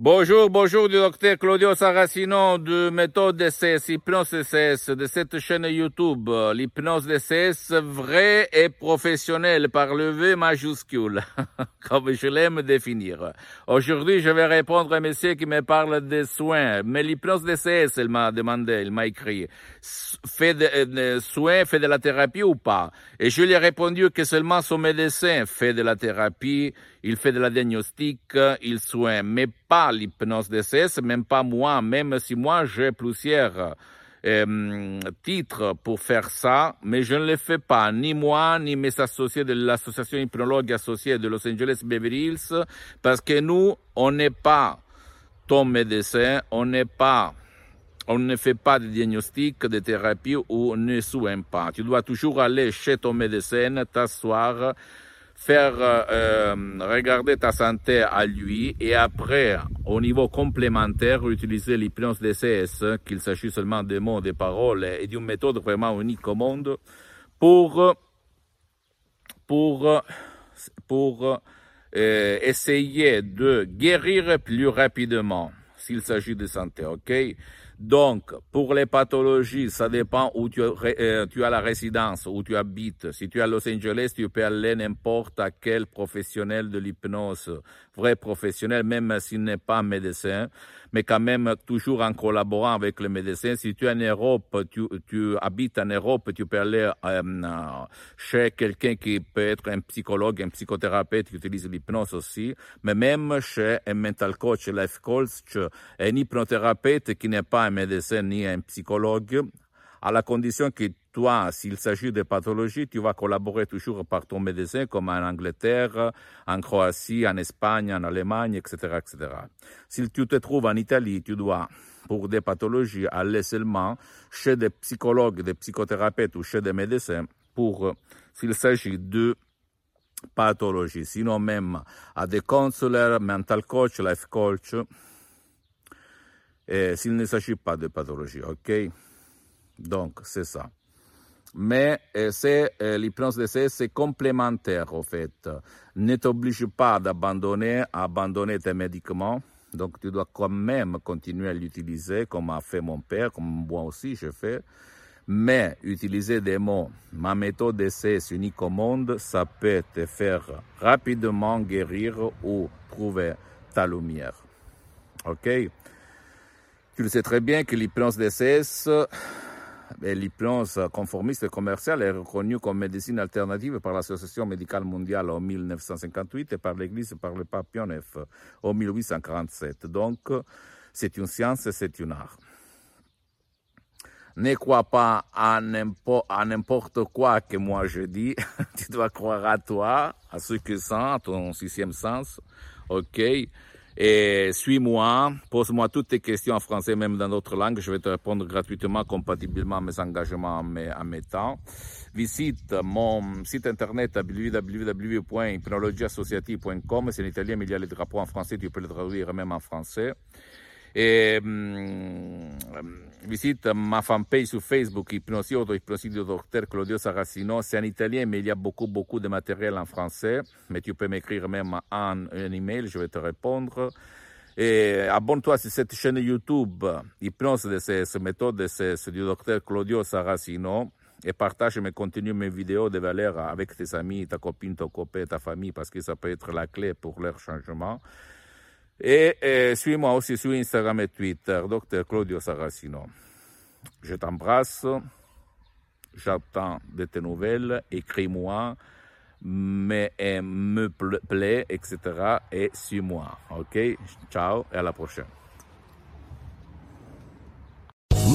Bonjour, bonjour du docteur Claudio Saracino de méthode DCS, hypnose DCS, de cette chaîne YouTube, l'hypnose DCS vrai et professionnel par le V majuscule, comme je l'aime définir. Aujourd'hui, je vais répondre à un monsieur qui me parle des soins, mais l'hypnose DCS, il m'a demandé, il m'a écrit, fait des soins, fait de la thérapie ou pas? Et je lui ai répondu que seulement son médecin fait de la thérapie, il fait de la diagnostic, il soigne, mais pas l'hypnose DCS, même pas moi, même si moi j'ai plusieurs euh, titres pour faire ça, mais je ne le fais pas, ni moi, ni mes associés de l'association hypnologue associée de Los Angeles Beverly Hills, parce que nous, on n'est pas ton médecin, on n'est pas on ne fait pas de diagnostic, de thérapie ou on ne soigne pas. Tu dois toujours aller chez ton médecin, t'asseoir, faire euh, regarder ta santé à lui et après, au niveau complémentaire, utiliser l'hypnose DCS, qu'il s'agit seulement de mots, de paroles et d'une méthode vraiment unique au monde pour, pour, pour euh, essayer de guérir plus rapidement s'il s'agit de santé, ok? Donc, pour les pathologies, ça dépend où tu, euh, tu, as la résidence, où tu habites. Si tu es à Los Angeles, tu peux aller n'importe à quel professionnel de l'hypnose, vrai professionnel, même s'il n'est pas médecin, mais quand même toujours en collaborant avec le médecin. Si tu es en Europe, tu, tu habites en Europe, tu peux aller euh, chez quelqu'un qui peut être un psychologue, un psychothérapeute qui utilise l'hypnose aussi, mais même chez un mental coach, life coach, un hypnothérapeute qui n'est pas un médecin ni un psychologue, à la condition que toi, s'il s'agit de pathologies, tu vas collaborer toujours par ton médecin, comme en Angleterre, en Croatie, en Espagne, en Allemagne, etc., etc. Si tu te trouves en Italie, tu dois, pour des pathologies, aller seulement chez des psychologues, des psychothérapeutes ou chez des médecins pour, s'il s'agit de pathologies. Sinon, même à des counselors, mental coach, life coach, s'il ne s'agit pas de pathologie, ok? Donc, c'est ça. Mais c'est l'hypnose d'essai, c'est complémentaire, au fait. Ne t'oblige pas d'abandonner, abandonner tes médicaments. Donc, tu dois quand même continuer à l'utiliser, comme a fait mon père, comme moi aussi je fais. Mais utiliser des mots, ma méthode d'essai unique au monde, ça peut te faire rapidement guérir ou trouver ta lumière. OK? Tu le sais très bien que l'hypnose DCS, l'hypnose conformiste commerciale est reconnue comme médecine alternative par l'Association médicale mondiale en 1958 et par l'Église par le pape en 1847. Donc, c'est une science, c'est un art. Ne crois pas à n'importe quoi que moi je dis. tu dois croire à toi, à ce que sens, à ton sixième sens. OK? Et suis-moi, pose-moi toutes tes questions en français, même dans d'autres langues. Je vais te répondre gratuitement, compatiblement à mes engagements, à mes, à mes temps. Visite mon site internet www.hypnologieassociative.com. C'est en italien, mais il y a les drapeaux en français. Tu peux le traduire même en français. Et hum, visite ma fanpage sur Facebook, Auto-Hypnosie du docteur Claudio Saracino. C'est en italien, mais il y a beaucoup, beaucoup de matériel en français. Mais tu peux m'écrire même en un email, je vais te répondre. Et abonne-toi sur cette chaîne YouTube, Hypnose de ces méthodes de ces, du docteur Claudio Saracino. Et partage mes contenus, mes vidéos de valeur avec tes amis, ta copine, ton copain, ta famille, parce que ça peut être la clé pour leur changement. Et, et suis-moi aussi sur Instagram et Twitter, Dr Claudio Saracino. Je t'embrasse, j'attends de tes nouvelles, écris-moi, mais me plaît, etc. Et suis-moi. OK? Ciao et à la prochaine.